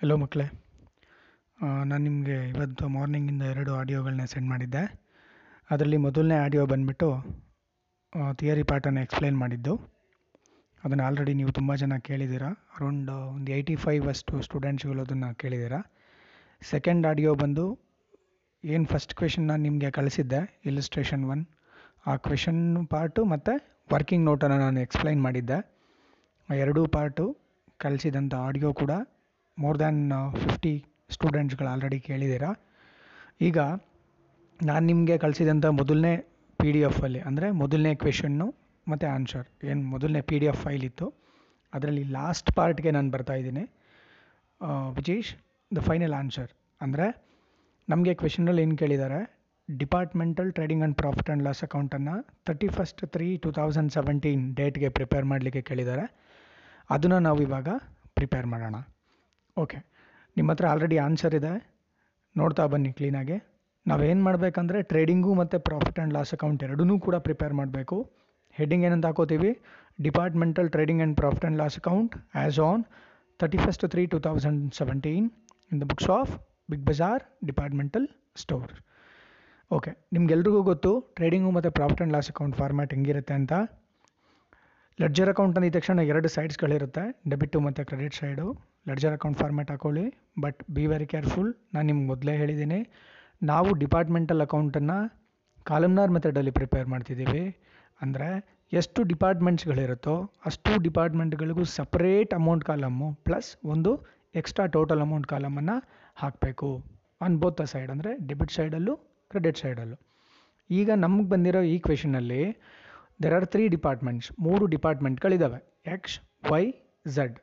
Hello ಮಕ್ಕಳೇ. ನಾನು ನಿಮಗೆ ಇವತ್ತು ಮಾರ್ನಿಂಗಿಂದ ಎರಡು ಆಡಿಯೋಗಳನ್ನ ಸೆಂಡ್ ಮಾಡಿದ್ದೆ. ಅದರಲ್ಲಿ ಮೊದಲನೇ ಆಡಿಯೋ ಬಂದುಬಿಟ್ಟು ಥಿಯರಿ ಪಾರ್ಟನ್ನು ಎಕ್ಸ್ಪ್ಲೇನ್ ಮಾಡಿದ್ದು. ಅದನ್ನು ಆಲ್ರೆಡಿ ನೀವು ತುಂಬ ಜನ ಕೇಳಿದ್ದೀರ. ಅರೌಂಡ್ ಒಂದು ಏಯ್ಟಿ ಫೈವ್ ಅಷ್ಟು ಸ್ಟೂಡೆಂಟ್ಸ್ಗಳು ಅದನ್ನು ಕೇಳಿದ್ದೀರಾ. ಸೆಕೆಂಡ್ ಆಡಿಯೋ ಬಂದು, ಏನು ಫಸ್ಟ್ ಕ್ವೆಶನ್ ನಾನು ನಿಮಗೆ ಕಳಿಸಿದ್ದೆ ಇಲಿಸ್ಟ್ರೇಷನ್ ಒನ್ ಆ ಕ್ವೆಶನ್ ಪಾರ್ಟು ಮತ್ತು ವರ್ಕಿಂಗ್ ನೋಟನ್ನು ನಾನು ಎಕ್ಸ್ಪ್ಲೈನ್ ಮಾಡಿದ್ದೆ. ಎರಡೂ ಪಾರ್ಟು ಕಳಿಸಿದಂಥ ಆಡಿಯೋ ಕೂಡ ಮೋರ್ ದ್ಯಾನ್ ಫಿಫ್ಟಿ ಸ್ಟೂಡೆಂಟ್ಸ್ಗಳು ಆಲ್ರೆಡಿ ಕೇಳಿದ್ದೀರಾ? ಈಗ ನಾನು ನಿಮಗೆ ಕಳಿಸಿದಂಥ ಮೊದಲನೇ ಪಿ ಡಿ ಎಫಲ್ಲಿ ಅಂದರೆ ಮೊದಲನೇ ಕ್ವೆಶನ್ನು ಮತ್ತು ಆನ್ಸರ್ ಏನು ಮೊದಲನೇ ಪಿ ಡಿ ಎಫ್ ಫೈಲ್ ಇತ್ತು. ಅದರಲ್ಲಿ ಲಾಸ್ಟ್ ಪಾರ್ಟ್ಗೆ ನಾನು ಬರ್ತಾಯಿದ್ದೀನಿ which is the final answer ಅಂದರೆ ನಮಗೆ ಕ್ವೆಶನಲ್ಲಿ ಏನು ಕೇಳಿದ್ದಾರೆ? Departmental trading and profit and loss ಅಕೌಂಟನ್ನು thirty first three two thousand seventeen ಡೇಟ್ಗೆ prepare ಮಾಡಲಿಕ್ಕೆ ಕೇಳಿದ್ದಾರೆ. ಅದನ್ನು ನಾವು ಇವಾಗ ಪ್ರಿಪೇರ್ ಮಾಡೋಣ. ಓಕೆ ನಿಮ್ಮ ಹತ್ರ ಆಲ್ರೆಡಿ ಆನ್ಸರ್ ಇದೆ. ನೋಡ್ತಾ ಬನ್ನಿ ಕ್ಲೀನಾಗಿ ನಾವೇನು ಮಾಡಬೇಕಂದ್ರೆ ಟ್ರೇಡಿಂಗು ಮತ್ತು ಪ್ರಾಫಿಟ್ ಆ್ಯಂಡ್ ಲಾಸ್ ಅಕೌಂಟ್ ಎರಡೂ ಕೂಡ ಪ್ರಿಪೇರ್ ಮಾಡಬೇಕು. ಹೆಡ್ಡಿಂಗ್ ಏನಂತ ಹಾಕೋತೀವಿ? Departmental trading and profit and loss account as on thirty first three two thousand seventeen in the books of Big Bazaar departmental store okay ನಿಮ್ಗೆಲ್ರಿಗೂ ಗೊತ್ತು trading ಮತ್ತು profit and loss account format ಹೆಂಗಿರುತ್ತೆ ಅಂತ? Ledger account ಅಂದಿದ ತಕ್ಷಣ ಎರಡು ಸೈಡ್ಸ್ಗಳಿರುತ್ತೆ debit ಮತ್ತು credit side ledger account format ಹಾಕೊಳ್ಳಿ. ಬಟ್ ಬಿ ವೆರಿ ಕೇರ್ಫುಲ್ ನಾನು ನಿಮ್ಗೆ ಮೊದಲೇ ಹೇಳಿದ್ದೀನಿ ನಾವು ಡಿಪಾರ್ಟ್ಮೆಂಟಲ್ ಅಕೌಂಟನ್ನು ಕಾಲಮ್ನಾರ್ ಮೆಥಡಲ್ಲಿ ಪ್ರಿಪೇರ್ ಮಾಡ್ತಿದ್ದೀವಿ ಅಂದರೆ ಎಷ್ಟು ಡಿಪಾರ್ಟ್ಮೆಂಟ್ಸ್ಗಳಿರುತ್ತೋ ಅಷ್ಟು ಡಿಪಾರ್ಟ್ಮೆಂಟ್ಗಳಿಗೂ ಸಪ್ರೇಟ್ ಅಮೌಂಟ್ ಕಾಲಮ್ಮು ಪ್ಲಸ್ ಒಂದು ಎಕ್ಸ್ಟ್ರಾ ಟೋಟಲ್ ಅಮೌಂಟ್ ಕಾಲಮನ್ನು ಹಾಕಬೇಕು. ಆನ್ ಬೋತ್ ಸೈಡ್ ಅಂದರೆ ಡೆಬಿಟ್ ಸೈಡಲ್ಲೂ ಕ್ರೆಡಿಟ್ ಸೈಡಲ್ಲೂ ಈಗ ನಮಗೆ ಬಂದಿರೋ ಈ ಕ್ವೆಶನಲ್ಲಿ ದೆರ್ ಆರ್ ತ್ರೀ ಡಿಪಾರ್ಟ್ಮೆಂಟ್ಸ್ ಮೂರು ಡಿಪಾರ್ಟ್ಮೆಂಟ್ಗಳಿದ್ದಾವೆ ಎಕ್ಸ್ ವೈ ಝಡ್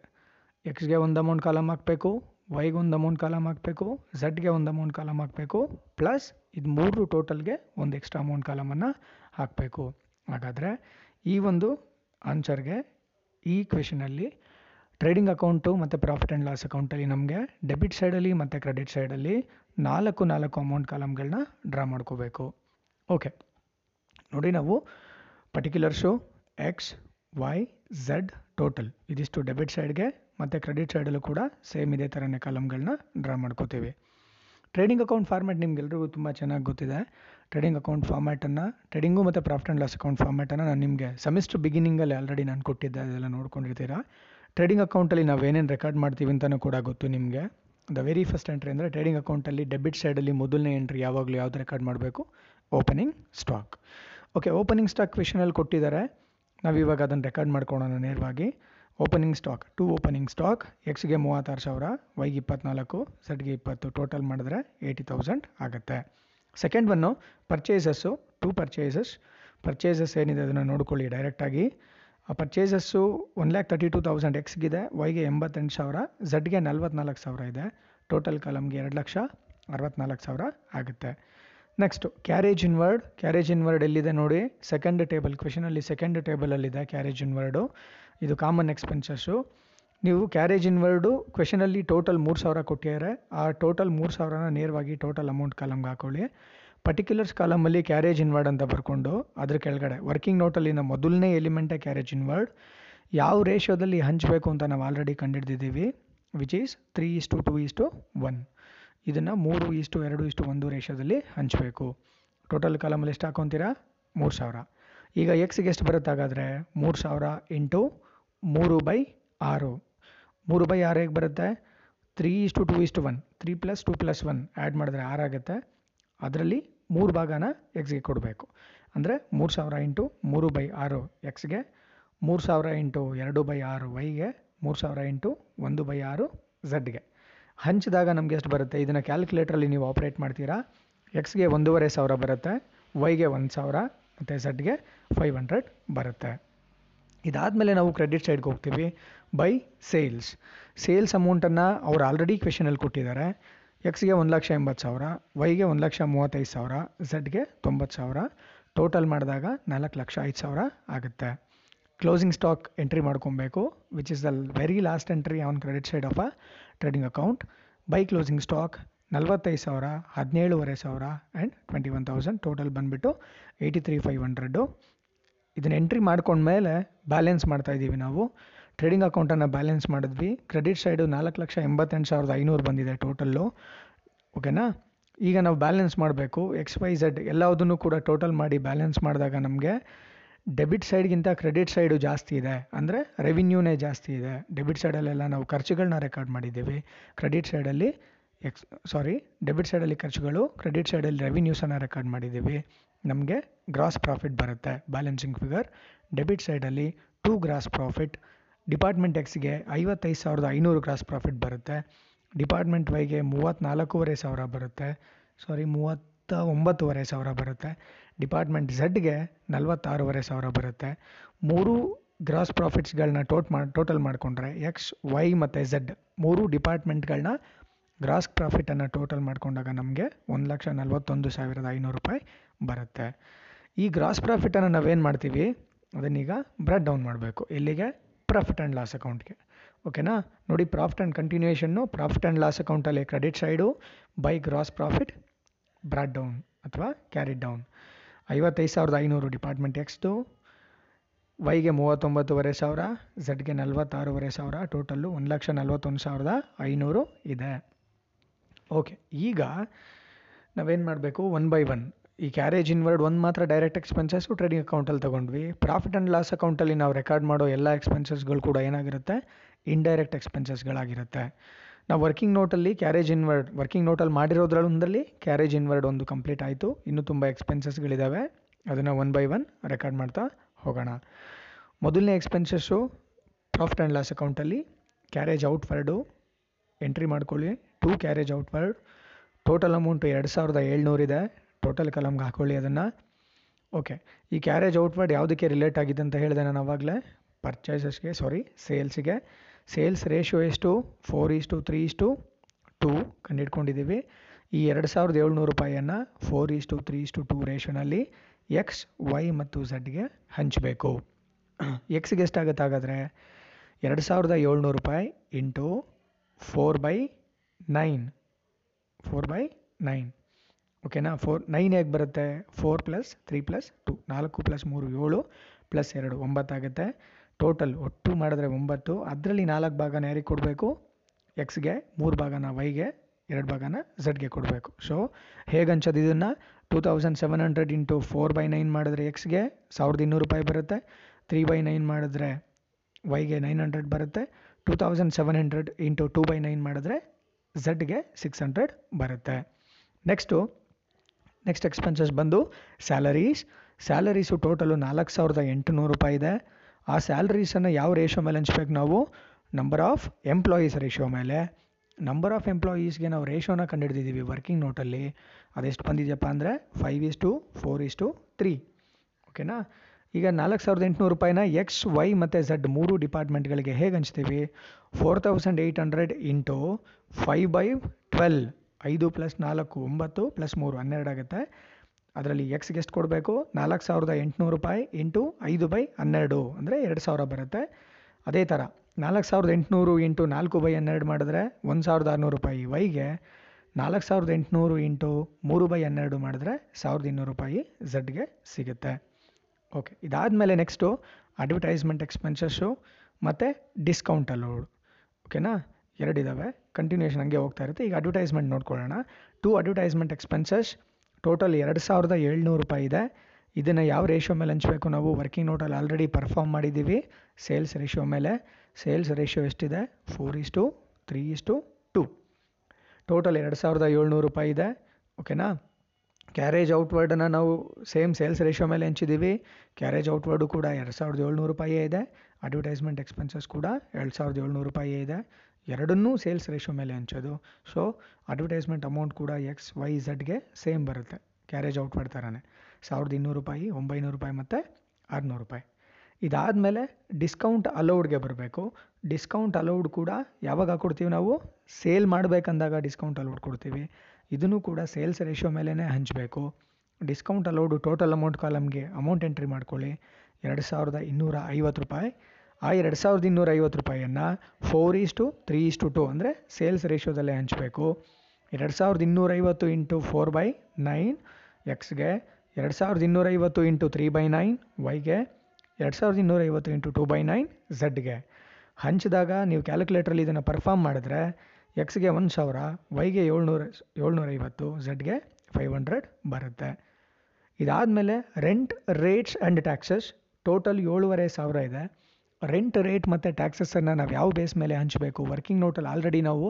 ಎಕ್ಸ್ಗೆ ಒಂದು ಅಮೌಂಟ್ ಕಾಲಮ್ ಹಾಕಬೇಕು. ವೈಗೆ ಒಂದು ಅಮೌಂಟ್ ಕಾಲಮ್ ಹಾಕಬೇಕು. ಝಡ್ಗೆ ಒಂದು ಅಮೌಂಟ್ ಕಾಲಮ್ ಹಾಕಬೇಕು. ಪ್ಲಸ್ ಇದು ಮೂರು ಟೋಟಲ್ಗೆ ಒಂದು ಎಕ್ಸ್ಟ್ರಾ ಅಮೌಂಟ್ ಕಾಲಮನ್ನು ಹಾಕಬೇಕು. ಹಾಗಾದರೆ ಈ ಒಂದು ಆನ್ಸರ್ಗೆ ಈ ಕ್ವೆಶನಲ್ಲಿ ಟ್ರೇಡಿಂಗ್ ಅಕೌಂಟು ಮತ್ತು ಪ್ರಾಫಿಟ್ ಆ್ಯಂಡ್ ಲಾಸ್ ಅಕೌಂಟಲ್ಲಿ ನಮಗೆ ಡೆಬಿಟ್ ಸೈಡಲ್ಲಿ ಮತ್ತು ಕ್ರೆಡಿಟ್ ಸೈಡಲ್ಲಿ ನಾಲ್ಕು ನಾಲ್ಕು ಅಮೌಂಟ್ ಕಾಲಮ್ಗಳನ್ನ ಡ್ರಾ ಮಾಡ್ಕೋಬೇಕು. ಓಕೆ ನೋಡಿ ನಾವು particulars X Y Z total ಇದಿಷ್ಟು ಡೆಬಿಟ್ ಸೈಡ್ಗೆ ಮತ್ತು ಕ್ರೆಡಿಟ್ ಸೈಡಲ್ಲೂ ಕೂಡ ಸೇಮ್ ಇದೇ ಥರನೇ ಕಾಲಮ್ಗಳನ್ನ ಡ್ರಾ ಮಾಡ್ಕೋತೀವಿ. ಟ್ರೇಡಿಂಗ್ ಅಕೌಂಟ್ ಫಾರ್ಮ್ಯಾಟ್ ನಿಮ್ಗೆಲ್ರಿಗೂ ತುಂಬ ಚೆನ್ನಾಗಿ ಗೊತ್ತಿದೆ. ಟ್ರೇಡಿಂಗ್ ಅಕೌಂಟ್ ಫಾರ್ಮ್ಯಾಟನ್ನು ಟ್ರೇಡಿಂಗು ಮತ್ತು ಪ್ರಾಫಿಟ್ ಆ್ಯಂಡ್ ಲಾಸ್ ಅಕೌಂಟ್ ಫಾರ್ಮ್ಯಾಟನ್ನು ನಾನು ನಿಮಗೆ ಸೆಮಿಸ್ಟರ್ ಬಿಗಿನಿಂಗಲ್ಲಿ ಆಲ್ರೆಡಿ ನಾನು ಕೊಟ್ಟಿದ್ದೆ, ಅದೆಲ್ಲ ನೋಡ್ಕೊಂಡಿರ್ತೀರಾ? ಟ್ರೇಡಿಂಗ್ ಅಕೌಂಟಲ್ಲಿ ನಾವು ಏನೇನು ರೆಕಾರ್ಡ್ ಮಾಡ್ತೀವಿ ಅಂತಲೂ ಕೂಡ ಗೊತ್ತು ನಿಮಗೆ. ದ ವೆರಿ ಫಸ್ಟ್ ಎಂಟ್ರಿ ಅಂದರೆ ಟ್ರೇಡಿಂಗ್ ಅಕೌಂಟಲ್ಲಿ ಡೆಬಿಟ್ ಸೈಡಲ್ಲಿ ಮೊದಲನೇ ಎಂಟ್ರಿ ಯಾವಾಗಲೂ ಯಾವ್ದು ರೆಕಾರ್ಡ್ ಮಾಡಬೇಕು? Opening stock okay opening stock ಕ್ವೆಶನಲ್ಲಿ ಕೊಟ್ಟಿದ್ದಾರೆ. ನಾವು ಇವಾಗ ಅದನ್ನು ರೆಕಾರ್ಡ್ ಮಾಡ್ಕೊಳ್ಳೋಣ ನೇರವಾಗಿ. Opening stock to opening stock ಎಕ್ಸ್ಗೆ ಮೂವತ್ತಾರು ಸಾವಿರ ವೈಗೆ ಇಪ್ಪತ್ನಾಲ್ಕು ಸೆಟ್ಗೆ ಇಪ್ಪತ್ತು ಟೋಟಲ್ ಮಾಡಿದ್ರೆ ಏಯ್ಟಿ ತೌಸಂಡ್ ಆಗುತ್ತೆ. Second one purchases to purchases purchases ಏನಿದೆ ಅದನ್ನು ನೋಡ್ಕೊಳ್ಳಿ ಡೈರೆಕ್ಟಾಗಿ purchases one lakh thirty two thousand ಎಕ್ಸ್ಗಿದೆ ವೈಗೆ ಎಂಬತ್ತೆಂಟು ಸಾವಿರ ಝಡ್ಗೆ ನಲ್ವತ್ನಾಲ್ಕು ಸಾವಿರ ಇದೆ. ಟೋಟಲ್ ಕಾಲಮ್ಗೆ ಎರಡು ಲಕ್ಷ ಅರವತ್ನಾಲ್ಕು ಸಾವಿರ ಆಗುತ್ತೆ. Next carriage inward carriage inward ಎಲ್ಲಿದೆ ನೋಡಿ? ಸೆಕೆಂಡ್ ಟೇಬಲ್ ಕ್ವೆಶನಲ್ಲಿ ಸೆಕೆಂಡ್ ಟೇಬಲಲ್ಲಿದೆ ಕ್ಯಾರೇಜ್ ಇನ್ವರ್ಡು ಇದು ಕಾಮನ್ ಎಕ್ಸ್ಪೆನ್ಸಸ್ಸು ನೀವು ಕ್ಯಾರೇಜ್ ಇನ್ವರ್ಡು ಕ್ವೆಶನಲ್ಲಿ ಟೋಟಲ್ ಮೂರು ಸಾವಿರ ಕೊಟ್ಟಿದ್ದಾರೆ. ಆ ಟೋಟಲ್ ಮೂರು ಸಾವಿರನ ನೇರವಾಗಿ ಟೋಟಲ್ ಅಮೌಂಟ್ ಕಾಲಮ್ಗೆ ಹಾಕೊಳ್ಳಿ. ಪರ್ಟಿಕ್ಯುಲರ್ಸ್ ಕಾಲಮಲ್ಲಿ ಕ್ಯಾರೇಜ್ ಇನ್ವರ್ಡ್ ಅಂತ ಬರ್ಕೊಂಡು ಅದ್ರ ಕೆಳಗಡೆ ವರ್ಕಿಂಗ್ ನೋಟಲ್ಲಿನ ಮೊದಲನೇ ಎಲಿಮೆಂಟೇ ಕ್ಯಾರೇಜ್ ಇನ್ವರ್ಡ್ ಯಾವ ರೇಷಿಯೋದಲ್ಲಿ ಹಂಚಬೇಕು ಅಂತ ನಾವು already ಕಂಡಿಡ್ದಿದ್ದೀವಿ which is three is to is to one ಇದನ್ನು ಮೂರು ಇಷ್ಟು, ಎರಡು ಇಷ್ಟು, ಒಂದು ರೇಷ್ಯೋದಲ್ಲಿ ಹಂಚಬೇಕು. ಟೋಟಲ್ ಕಾಲಮಲ್ಲಿ ಎಷ್ಟು ಹಾಕೊತೀರಾ? ಮೂರು ಸಾವಿರ. ಈಗ ಎಕ್ಸ್ಗೆ ಎಷ್ಟು ಬರುತ್ತೆ ಹಾಗಾದರೆ? ಮೂರು ಸಾವಿರ ಇಂಟು ಮೂರು ಬೈ ಆರು. ಮೂರು ಬೈ ಆರು ಹೇಗೆ ಬರುತ್ತೆ? Three is to two is to one. Three plus, two plus, one. Add ಮಾಡಿದ್ರೆ ಆರಾಗುತ್ತೆ ಅದರಲ್ಲಿ ಮೂರು ಭಾಗನ ಎಕ್ಸ್ಗೆ ಕೊಡಬೇಕು. ಅಂದರೆ ಮೂರು ಸಾವಿರ ಇಂಟು ಮೂರು ಬೈ ಆರು ಎಕ್ಸ್ಗೆ ಮೂರು ಸಾವಿರ ಇಂಟು ಎರಡು ಬೈ ಆರು ವೈಗೆ ಮೂರು ಸಾವಿರ ಇಂಟು ಒಂದು ಬೈ ಆರು ಝಡ್ಗೆ ಹಂಚಿದಾಗ ನಮಗೆ ಎಷ್ಟು ಬರುತ್ತೆ? ಇದನ್ನು ಕ್ಯಾಲ್ಕುಲೇಟ್ರಲ್ಲಿ ನೀವು ಆಪ್ರೇಟ್ ಮಾಡ್ತೀರಾ? ಎಕ್ಸ್ಗೆ ಒಂದೂವರೆ ಸಾವಿರ ಬರುತ್ತೆ ವೈಗೆ ಒಂದು ಸಾವಿರ, ಮತ್ತು ಝಡ್ಗೆ ಫೈವ್ ಹಂಡ್ರೆಡ್ ಬರುತ್ತೆ. ಇದಾದಮೇಲೆ ನಾವು ಕ್ರೆಡಿಟ್ ಸೈಡ್ಗೆ ಹೋಗ್ತೀವಿ ಬೈ ಸೇಲ್ಸ್ ಸೇಲ್ಸ್ ಅಮೌಂಟನ್ನು ಅವ್ರು ಆಲ್ರೆಡಿ ಕ್ವೆಶನಲ್ಲಿ ಕೊಟ್ಟಿದ್ದಾರೆ. ಎಕ್ಸ್ಗೆ ಒಂದು ಲಕ್ಷ ಎಂಬತ್ತು ಸಾವಿರ ವೈಗೆ ಒಂದು ಲಕ್ಷ ಮೂವತ್ತೈದು ಸಾವಿರ ಝಡ್ಗೆ ತೊಂಬತ್ತು ಸಾವಿರ. ಟೋಟಲ್ ಮಾಡಿದಾಗ ನಾಲ್ಕು ಲಕ್ಷ ಐದು ಸಾವಿರ ಆಗುತ್ತೆ. ಕ್ಲೋಸಿಂಗ್ ಸ್ಟಾಕ್ ಎಂಟ್ರಿ ಮಾಡ್ಕೊಬೇಕು which is the very last entry on credit side of a trading account by closing stock ನಲ್ವತ್ತೈದು ಸಾವಿರ, ಹದಿನೇಳುವರೆ ಸಾವಿರ and twenty one thousand total ಬಂದುಬಿಟ್ಟು ಏಯ್ಟಿ ತ್ರೀ ಫೈವ್ ಹಂಡ್ರೆಡು ಇದನ್ನು ಎಂಟ್ರಿ ಮಾಡ್ಕೊಂಡ್ಮೇಲೆ ಬ್ಯಾಲೆನ್ಸ್ ಮಾಡ್ತಾಯಿದ್ದೀವಿ ನಾವು. ಟ್ರೇಡಿಂಗ್ ಅಕೌಂಟನ್ನು ಬ್ಯಾಲೆನ್ಸ್ ಮಾಡಿದ್ವಿ. ಕ್ರೆಡಿಟ್ ಸೈಡು ನಾಲ್ಕು ಲಕ್ಷ ಎಂಬತ್ತೆಂಟು ಸಾವಿರದ ಐನೂರು ಬಂದಿದೆ ಟೋಟಲ್ಲು ಓಕೆನಾ ಈಗ ನಾವು ಬ್ಯಾಲೆನ್ಸ್ ಮಾಡಬೇಕು. ಎಕ್ಸ್ ವೈ ಝೆಡ್ ಎಲ್ಲದನ್ನು ಕೂಡ ಟೋಟಲ್ ಮಾಡಿ ಬ್ಯಾಲೆನ್ಸ್ ಮಾಡಿದಾಗ ನಮಗೆ ಡೆಬಿಟ್ ಸೈಡ್ಗಿಂತ ಕ್ರೆಡಿಟ್ ಸೈಡು ಜಾಸ್ತಿ ಇದೆ. ಅಂದರೆ ರೆವಿನ್ಯೂನೇ ಜಾಸ್ತಿ ಇದೆ. ಡೆಬಿಟ್ ಸೈಡಲ್ಲೆಲ್ಲ ನಾವು ಖರ್ಚುಗಳನ್ನ ರೆಕಾರ್ಡ್ ಮಾಡಿದ್ದೀವಿ. ಕ್ರೆಡಿಟ್ ಸೈಡಲ್ಲಿ ಎಕ್ಸ್ ಸಾರಿ ಡೆಬಿಟ್ ಸೈಡಲ್ಲಿ ಖರ್ಚುಗಳು ಕ್ರೆಡಿಟ್ ಸೈಡಲ್ಲಿ ರೆವಿನ್ಯೂಸನ್ನು ರೆಕಾರ್ಡ್ ಮಾಡಿದ್ದೀವಿ. ನಮಗೆ ಗ್ರಾಸ್ ಪ್ರಾಫಿಟ್ ಬರುತ್ತೆ. ಬ್ಯಾಲೆನ್ಸಿಂಗ್ ಫಿಗರ್ ಡೆಬಿಟ್ ಸೈಡಲ್ಲಿ ಟೂ ಗ್ರಾಸ್ ಪ್ರಾಫಿಟ್ ಡಿಪಾರ್ಟ್ಮೆಂಟ್ ಎಕ್ಸ್ಗೆ ಐವತ್ತೈದು ಸಾವಿರದ ಐನೂರು ಗ್ರಾಸ್ ಪ್ರಾಫಿಟ್ ಬರುತ್ತೆ. ಡಿಪಾರ್ಟ್ಮೆಂಟ್ ವೈಗೆ ಮೂವತ್ತ್ನಾಲ್ಕೂವರೆ ಸಾವಿರ ಬರುತ್ತೆ. ಸಾರಿ ಮೂವತ್ತ ಒಂಬತ್ತುವರೆ ಸಾವಿರ ಬರುತ್ತೆ. ಡಿಪಾರ್ಟ್ಮೆಂಟ್ ಝಡ್ಗೆ ನಲವತ್ತಾರೂವರೆ ಸಾವಿರ ಬರುತ್ತೆ. ಮೂರು ಗ್ರಾಸ್ ಪ್ರಾಫಿಟ್ಸ್ಗಳನ್ನ ಟೋಟ್ ಮಾಡಿ ಟೋಟಲ್ ಮಾಡಿಕೊಂಡ್ರೆ ಎಕ್ಸ್ ವೈ ಮತ್ತು ಝಡ್ ಮೂರು ಡಿಪಾರ್ಟ್ಮೆಂಟ್ಗಳನ್ನ ಗ್ರಾಸ್ ಪ್ರಾಫಿಟನ್ನು ಟೋಟಲ್ ಮಾಡಿಕೊಂಡಾಗ ನಮಗೆ ಒಂದು ಲಕ್ಷ ನಲವತ್ತೊಂದು ಸಾವಿರದ ಐನೂರು ರೂಪಾಯಿ ಬರುತ್ತೆ. ಈ ಗ್ರಾಸ್ ಪ್ರಾಫಿಟನ್ನು ನಾವೇನು ಮಾಡ್ತೀವಿ? ಅದನ್ನೀಗ ಬ್ರೆಡ್ ಡೌನ್ ಮಾಡಬೇಕು. ಎಲ್ಲಿಗೆ? ಪ್ರಾಫಿಟ್ ಆ್ಯಂಡ್ ಲಾಸ್ ಅಕೌಂಟ್ಗೆ ಓಕೆನಾ? ನೋಡಿ profit and continuation profit and loss ಅಕೌಂಟಲ್ಲಿ credit side by gross profit brought down ಅಥವಾ ಕ್ಯಾರಿಡ್ ಡೌನ್ ಐವತ್ತೈದು ಸಾವಿರದ ಐನೂರು ಡಿಪಾರ್ಟ್ಮೆಂಟ್ ಎಕ್ಸ್ದು, ವೈಗೆ ಮೂವತ್ತೊಂಬತ್ತುವರೆ ಸಾವಿರ, ಝಡ್ಗೆ ನಲ್ವತ್ತಾರೂವರೆ ಸಾವಿರ, ಟೋಟಲ್ಲು ಒಂದು ಲಕ್ಷ ನಲ್ವತ್ತೊಂದು ಸಾವಿರದ ಐನೂರು ಇದೆ. ಓಕೆ, ಈಗ ನಾವೇನು ಮಾಡಬೇಕು? One by one. ಈ ಕ್ಯಾರೇಜ್ ಇನ್ವರ್ಡ್ ಒಂದು ಮಾತ್ರ ಡೈರೆಕ್ಟ್ ಎಕ್ಸ್ಪೆನ್ಸಸ್ಸು ಟ್ರೇಡಿಂಗ್ ಅಕೌಂಟಲ್ಲಿ ತೊಗೊಂಡ್ವಿ. ಪ್ರಾಫಿಟ್ ಆ್ಯಂಡ್ ಲಾಸ್ ಅಕೌಂಟಲ್ಲಿ ನಾವು ರೆಕಾರ್ಡ್ ಮಾಡೋ ಎಲ್ಲ ಎಕ್ಸ್ಪೆನ್ಸಸ್ಗಳು ಕೂಡ ಏನಾಗಿರುತ್ತೆ? ಇಂಡೈರೆಕ್ಟ್ ಎಕ್ಸ್ಪೆನ್ಸಸ್ಗಳಾಗಿರುತ್ತೆ. ನಾವು ವರ್ಕಿಂಗ್ ನೋಟಲ್ಲಿ ಕ್ಯಾರೇಜ್ ಇನ್ವರ್ಡ್ ವರ್ಕಿಂಗ್ ನೋಟಲ್ಲಿ ಮಾಡಿರೋದ್ರಲ್ಲೊಂದರಲ್ಲಿ ಕ್ಯಾರೇಜ್ ಇನ್ವರ್ಡ್ ಒಂದು ಕಂಪ್ಲೀಟ್ ಆಯಿತು. ಇನ್ನೂ ತುಂಬ ಎಕ್ಸ್ಪೆನ್ಸಸ್ಗಳಿದ್ದಾವೆ ಅದನ್ನು ಒನ್ ಬೈ ಒನ್ ರೆಕಾರ್ಡ್ ಮಾಡ್ತಾ ಹೋಗೋಣ. ಮೊದಲನೇ ಎಕ್ಸ್ಪೆನ್ಸಸ್ಸು ಪ್ರಾಫಿಟ್ ಆ್ಯಂಡ್ ಲಾಸ್ ಅಕೌಂಟಲ್ಲಿ ಕ್ಯಾರೇಜ್ ಔಟ್ವರ್ಡು ಎಂಟ್ರಿ ಮಾಡ್ಕೊಳ್ಳಿ. To carriage outward total amount ಎರಡು ಸಾವಿರದ ಏಳ್ನೂರಿದೆ ಟೋಟಲ್ ಕಲಮ್ಗೆ ಹಾಕೊಳ್ಳಿ ಅದನ್ನು. ಓಕೆ ಈ ಕ್ಯಾರೇಜ್ ಔಟ್ವರ್ಡ್ ಯಾವುದಕ್ಕೆ ರಿಲೇಟ್ ಆಗಿದೆ ಅಂತ ಹೇಳಿದೆ ನಾನು ಆವಾಗಲೇ ಪರ್ಚೇಸಸ್ಗೆ ಸಾರಿ ಸೇಲ್ಸಿಗೆ ಸೇಲ್ಸ್ ರೇಷಿಯೋ ಎಷ್ಟು? Four is to three is to two ಕಂಡಿಡ್ಕೊಂಡಿದ್ದೀವಿ. ಈ ಎರಡು ಸಾವಿರದ ಏಳ್ನೂರು ರೂಪಾಯಿಯನ್ನು four is to three is to two ರೇಷನಲ್ಲಿ X Y ಮತ್ತು ಝಡ್ಗೆ ಹಂಚಬೇಕು. ಎಕ್ಸ್ಗೆ ಎಷ್ಟಾಗುತ್ತೆ ಹಾಗಾದರೆ? ಎರಡು ಸಾವಿರದ ಏಳ್ನೂರು ರೂಪಾಯಿ into four by nine. Four by nine. ಓಕೆನಾ? ಫೋರ್, ನೈನ್ ಹೇಗೆ ಬರುತ್ತೆ? Four plus three plus two. ನಾಲ್ಕು ಪ್ಲಸ್ ಮೂರು ಏಳು ಪ್ಲಸ್ ಎರಡು ಒಂಬತ್ತಾಗುತ್ತೆ ಟೋಟಲ್ ಒಟ್ಟು ಮಾಡಿದ್ರೆ ಒಂಬತ್ತು. ಅದರಲ್ಲಿ ನಾಲ್ಕು ಭಾಗನ ಯಾರಿಗೆ ಕೊಡಬೇಕು? ಎಕ್ಸ್ಗೆ ಮೂರು ಭಾಗನ ವೈಗೆ ಎರಡು ಭಾಗನ ಝಡ್ಗೆ ಕೊಡಬೇಕು. ಸೊ ಹೇಗೆ ಅನ್ಸೋದು ಇದನ್ನು? Two thousand seven hundred into four by nine ಮಾಡಿದ್ರೆ ಎಕ್ಸ್ಗೆ ಸಾವಿರದ ಇನ್ನೂರು ರೂಪಾಯಿ ಬರುತ್ತೆ. ತ್ರೀ ಬೈ ನೈನ್ ಮಾಡಿದ್ರೆ ವೈಗೆ ನೈನ್ ಹಂಡ್ರೆಡ್ ಬರುತ್ತೆ. Two thousand seven hundred into two by nine ಮಾಡಿದ್ರೆ ಝಡ್ಗೆ ಸಿಕ್ಸ್ ಹಂಡ್ರೆಡ್ ಬರುತ್ತೆ. ನೆಕ್ಸ್ಟು ನೆಕ್ಸ್ಟ್ ಎಕ್ಸ್ಪೆನ್ಸಸ್ ಬಂದು ಸ್ಯಾಲರೀಸ್ ಸ್ಯಾಲರೀಸು ಟೋಟಲು ನಾಲ್ಕು ಸಾವಿರದ ಎಂಟುನೂರು ರೂಪಾಯಿ ಇದೆ. ಆ ಸ್ಯಾಲ್ರೀಸನ್ನು ಯಾವ ರೇಷೋ ಮೇಲೆ ಹಂಚ್ಬೇಕು ನಾವು? ನಂಬರ್ ಆಫ್ ಎಂಪ್ಲಾಯೀಸ್ ರೇಷೋ ಮೇಲೆ. ನಂಬರ್ ಆಫ್ ಎಂಪ್ಲಾಯೀಸ್ಗೆ ನಾವು ರೇಷೋನ ಕಂಡುಹಿಡಿದಿದ್ದೀವಿ ವರ್ಕಿಂಗ್ ನೋಟಲ್ಲಿ ಅದೆಷ್ಟು ಬಂದಿದೆಯಪ್ಪ ಅಂದರೆ five is to four is to three ಓಕೆನಾ ಈಗ ನಾಲ್ಕು ಸಾವಿರದ ಎಂಟುನೂರು ರೂಪಾಯಿನ ಎಕ್ಸ್ ವೈ ಮತ್ತು ಝಡ್ ಮೂರು ಡಿಪಾರ್ಟ್ಮೆಂಟ್ಗಳಿಗೆ ಹೇಗೆ ಹಂಚ್ತೀವಿ? Four thousand eight hundred into five by twelve ಐದು ಪ್ಲಸ್ ನಾಲ್ಕು, ಒಂಬತ್ತು ಪ್ಲಸ್ ಮೂರು, ಹನ್ನೆರಡು ಆಗುತ್ತೆ. ಅದರಲ್ಲಿ ಎಕ್ಸ್ಗೆ ಎಷ್ಟು ಕೊಡಬೇಕು? ನಾಲ್ಕು ಸಾವಿರದ ಎಂಟುನೂರು ರೂಪಾಯಿ ಇಂಟು ಐದು ಬೈ ಹನ್ನೆರಡು ಅಂದರೆ ಎರಡು ಸಾವಿರ ಬರುತ್ತೆ. ಅದೇ ಥರ ನಾಲ್ಕು ಸಾವಿರದ ಎಂಟುನೂರು ಇಂಟು ನಾಲ್ಕು ಬೈ ಹನ್ನೆರಡು ಮಾಡಿದ್ರೆ ಒಂದು ಸಾವಿರದ ಆರುನೂರು ರೂಪಾಯಿ. ವೈಗೆ ನಾಲ್ಕು ಸಾವಿರದ ಎಂಟುನೂರು ಇಂಟು ಮೂರು ಬೈ ಹನ್ನೆರಡು ಮಾಡಿದ್ರೆ ಸಾವಿರದ ಇನ್ನೂರು ರೂಪಾಯಿ ಝಡ್ಗೆ ಸಿಗುತ್ತೆ. ಓಕೆ ಇದಾದಮೇಲೆ ನೆಕ್ಸ್ಟು ಅಡ್ವರ್ಟೈಸ್ಮೆಂಟ್ ಎಕ್ಸ್ಪೆನ್ಸಸ್ಸು ಮತ್ತು ಡಿಸ್ಕೌಂಟ್ ಅಲೋಡ್ ಓಕೆನಾ ಎರಡಿದ್ದಾವೆ ಕಂಟಿನ್ಯೂಷನ್ ಹಂಗೆ ಹೋಗ್ತಾ ಇರುತ್ತೆ. ಈಗ ಅಡ್ವರ್ಟೈಸ್ಮೆಂಟ್ ನೋಡ್ಕೊಳ್ಳೋಣ. ಟು ಅಡ್ವರ್ಟೈಸ್ಮೆಂಟ್ ಎಕ್ಸ್ಪೆನ್ಸಸ್ ಟೋಟಲ್ ಎರಡು ಸಾವಿರದ ಏಳ್ನೂರು ರೂಪಾಯಿ ಇದೆ. ಇದನ್ನು ಯಾವ ರೇಷೋ ಮೇಲೆ ಹಂಚಬೇಕು ನಾವು? ವರ್ಕಿಂಗ್ ನೋಟಲ್ಲಿ ಆಲ್ರೆಡಿ ಪರ್ಫಾರ್ಮ್ ಮಾಡಿದ್ದೀವಿ. ಸೇಲ್ಸ್ ರೇಷಿಯೋ ಮೇಲೆ. ಸೇಲ್ಸ್ ರೇಷಿಯೋ ಎಷ್ಟಿದೆ? Four is to three is to total ಎರಡು ಸಾವಿರದ ಏಳ್ನೂರು ರೂಪಾಯಿ ಇದೆ. ಓಕೆನಾ ಕ್ಯಾರೇಜ್ ಔಟ್ವರ್ಡನ್ನು ನಾವು ಸೇಮ್ ಸೇಲ್ಸ್ ರೇಷೋ ಮೇಲೆ ಹಂಚಿದ್ದೀವಿ. ಕ್ಯಾರೇಜ್ ಔಟ್ವರ್ಡು ಕೂಡ ಎರಡು ಸಾವಿರದ ಏಳ್ನೂರು ರೂಪಾಯಿಯೇ ಇದೆ. ಅಡ್ವರ್ಟೈಸ್ಮೆಂಟ್ ಎಕ್ಸ್ಪೆನ್ಸಸ್ ಕೂಡ ಎರಡು ಸಾವಿರದ ಏಳ್ನೂರು ಇದೆ. ಎರಡನ್ನೂ ಸೇಲ್ಸ್ ರೇಷೋ ಮೇಲೆ ಹಂಚೋದು. ಸೊ ಅಡ್ವರ್ಟೈಸ್ಮೆಂಟ್ ಅಮೌಂಟ್ ಕೂಡ ಎಕ್ಸ್ ವೈ ಝಡ್ಗೆ ಸೇಮ್ ಬರುತ್ತೆ. ಕ್ಯಾರೇಜ್ ಔಟ್ ಥರನೇ ಸಾವಿರದ ಇನ್ನೂರು ರೂಪಾಯಿ, ಒಂಬೈನೂರು ರೂಪಾಯಿ ಮತ್ತು ಆರುನೂರು ರೂಪಾಯಿ. ಇದಾದಮೇಲೆ ಡಿಸ್ಕೌಂಟ್ ಅಲೌಡ್ಗೆ ಬರಬೇಕು. ಡಿಸ್ಕೌಂಟ್ ಅಲೌಡ್ ಕೂಡ ಯಾವಾಗ ಹಾಕ್ಕೊಡ್ತೀವಿ ನಾವು? ಸೇಲ್ ಮಾಡಬೇಕಂದಾಗ ಡಿಸ್ಕೌಂಟ್ ಅಲೌಡ್ ಕೊಡ್ತೀವಿ. ಇದನ್ನು ಕೂಡ ಸೇಲ್ಸ್ ರೇಷೋ ಮೇಲೇ ಹಂಚಬೇಕು. ಡಿಸ್ಕೌಂಟ್ ಅಲೌಡು ಟೋಟಲ್ ಅಮೌಂಟ್ ಕಾಲಮ್ಗೆ ಅಮೌಂಟ್ ಎಂಟ್ರಿ ಮಾಡ್ಕೊಳ್ಳಿ. ಎರಡು ಸಾವಿರದ ಇನ್ನೂರ ಐವತ್ತು ರೂಪಾಯಿ. ಆ ಎರಡು ಸಾವಿರದ ಇನ್ನೂರ ಐವತ್ತು ರೂಪಾಯಿಯನ್ನು four is to three is to two ಅಂದರೆ ಸೇಲ್ಸ್ ರೇಷೋದಲ್ಲೇ ಹಂಚಬೇಕು. ಎರಡು ಸಾವಿರದ ಇನ್ನೂರೈವತ್ತು ಇಂಟು ಫೋರ್ ಬೈ ನೈನ್ ಎಕ್ಸ್ಗೆ ಎರಡು ಸಾವಿರದ ಇನ್ನೂರೈವತ್ತು ಇಂಟು ತ್ರೀ ಬೈ ನೈನ್ ವೈಗೆ ಎರಡು ಸಾವಿರದ ಇನ್ನೂರೈವತ್ತು ಇಂಟು ಟು ಬೈ ನೈನ್ ಝಡ್ಗೆ ಹಂಚಿದಾಗ ನೀವು ಕ್ಯಾಲ್ಕುಲೇಟ್ರಲ್ಲಿ ಇದನ್ನು ಪರ್ಫಾರ್ಮ್ ಮಾಡಿದ್ರೆ ಎಕ್ಸ್ಗೆ ಒಂದು ಸಾವಿರ ವೈಗೆ ಏಳ್ನೂರ, ಏಳ್ನೂರೈವತ್ತು ಝಡ್ಗೆ ಫೈವ್ ಹಂಡ್ರೆಡ್ ಬರುತ್ತೆ. ಇದಾದಮೇಲೆ rent rates and taxes total ಏಳುವರೆ ಸಾವಿರ ಇದೆ. ರೆಂಟ್ ರೇಟ್ ಮತ್ತು ಟ್ಯಾಕ್ಸಸನ್ನು ನಾವು ಯಾವ ಬೇಸ್ ಮೇಲೆ ಹಂಚಬೇಕು? ವರ್ಕಿಂಗ್ ನೋಟಲ್ಲಿ ಆಲ್ರೆಡಿ ನಾವು